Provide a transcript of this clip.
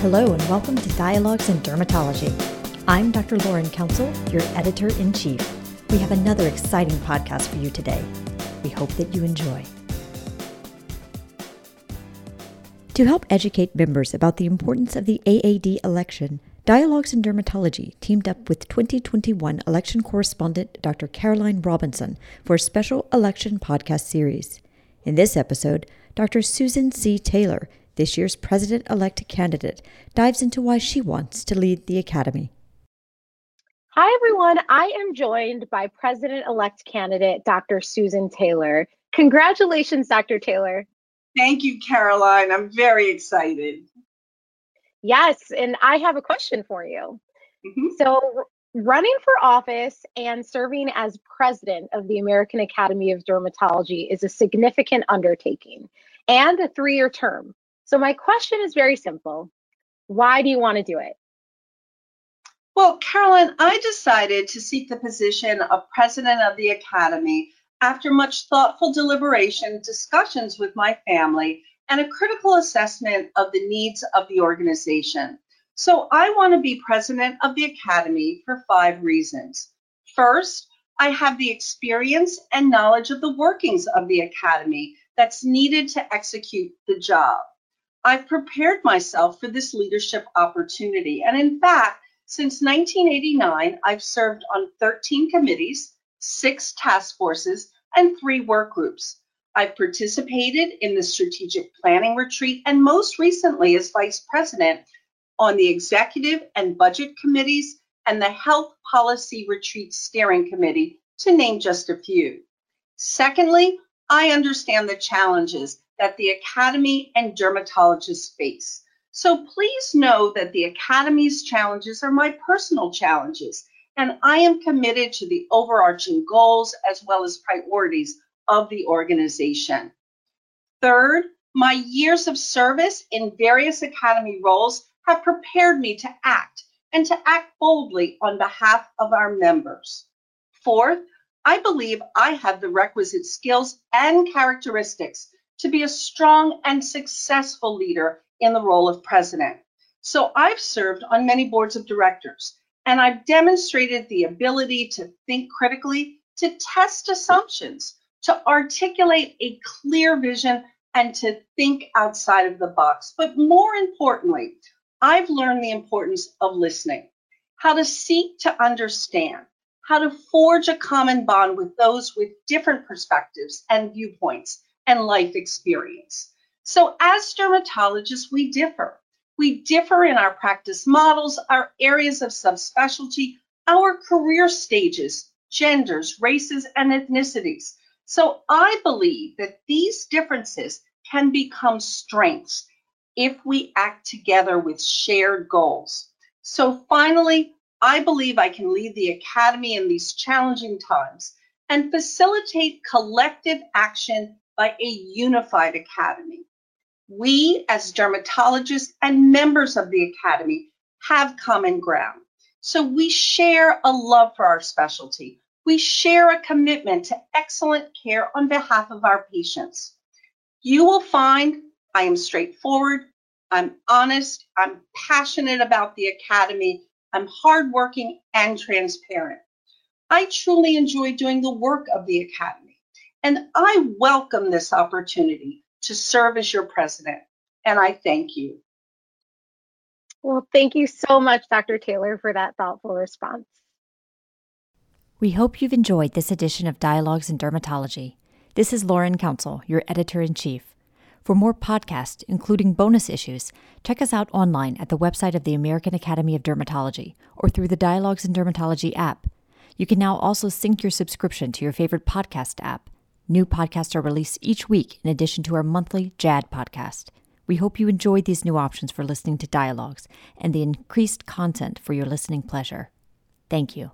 Hello, and welcome to Dialogues in Dermatology. I'm Dr. Laurin Council, your editor in chief. We have another exciting podcast for you today. We hope that you enjoy. To help educate members about the importance of the AAD election, Dialogues in Dermatology teamed up with 2021 election correspondent Dr. Caroline Robinson for a special election podcast series. In this episode, Dr. Susan C. Taylor this year's president elect candidate, dives into why she wants to lead the Academy. Hi, everyone. I am joined by president elect candidate Dr. Susan Taylor. Congratulations, Dr. Taylor. Thank you, Caroline. I'm very excited. Yes, and I have a question for you. Mm-hmm. So, running for office and serving as president of the American Academy of Dermatology is a significant undertaking and a three year term. So my question is very simple. Why do you want to do it? Well, Carolyn, I decided to seek the position of president of the Academy after much thoughtful deliberation, discussions with my family, and a critical assessment of the needs of the organization. So I want to be president of the Academy for five reasons. First, I have the experience and knowledge of the workings of the Academy that's needed to execute the job. I've prepared myself for this leadership opportunity. And in fact, since 1989, I've served on 13 committees, six task forces, and three work groups. I've participated in the strategic planning retreat and most recently as vice president on the executive and budget committees and the health policy retreat steering committee, to name just a few. Secondly, I understand the challenges that the Academy and dermatologists face. So please know that the Academy's challenges are my personal challenges, and I am committed to the overarching goals as well as priorities of the organization. Third, my years of service in various Academy roles have prepared me to act and to act boldly on behalf of our members. Fourth, I believe I have the requisite skills and characteristics to be a strong and successful leader in the role of president. So I've served on many boards of directors, and I've demonstrated the ability to think critically, to test assumptions, to articulate a clear vision, and to think outside of the box. But more importantly, I've learned the importance of listening, how to seek to understand, how to forge a common bond with those with different perspectives and viewpoints, and life experience. So, as dermatologists, we differ. We differ in our practice models, our areas of subspecialty, our career stages, genders, races, and ethnicities. So, I believe that these differences can become strengths if we act together with shared goals. So, finally, I believe I can lead the Academy in these challenging times and facilitate collective action by a unified academy. We, as dermatologists and members of the academy, have common ground. So we share a love for our specialty. We share a commitment to excellent care on behalf of our patients. You will find I am straightforward, I'm honest, I'm passionate about the academy, I'm hardworking and transparent. I truly enjoy doing the work of the academy. And I welcome this opportunity to serve as your president. And I thank you. Well, thank you so much, Dr. Taylor, for that thoughtful response. We hope you've enjoyed this edition of Dialogues in Dermatology. This is Laurin Council, your editor in chief. For more podcasts, including bonus issues, check us out online at the website of the American Academy of Dermatology or through the Dialogues in Dermatology app. You can now also sync your subscription to your favorite podcast app New podcasts are released each week in addition to our monthly JAAD podcast. We hope you enjoyed these new options for listening to dialogues and the increased content for your listening pleasure. Thank you.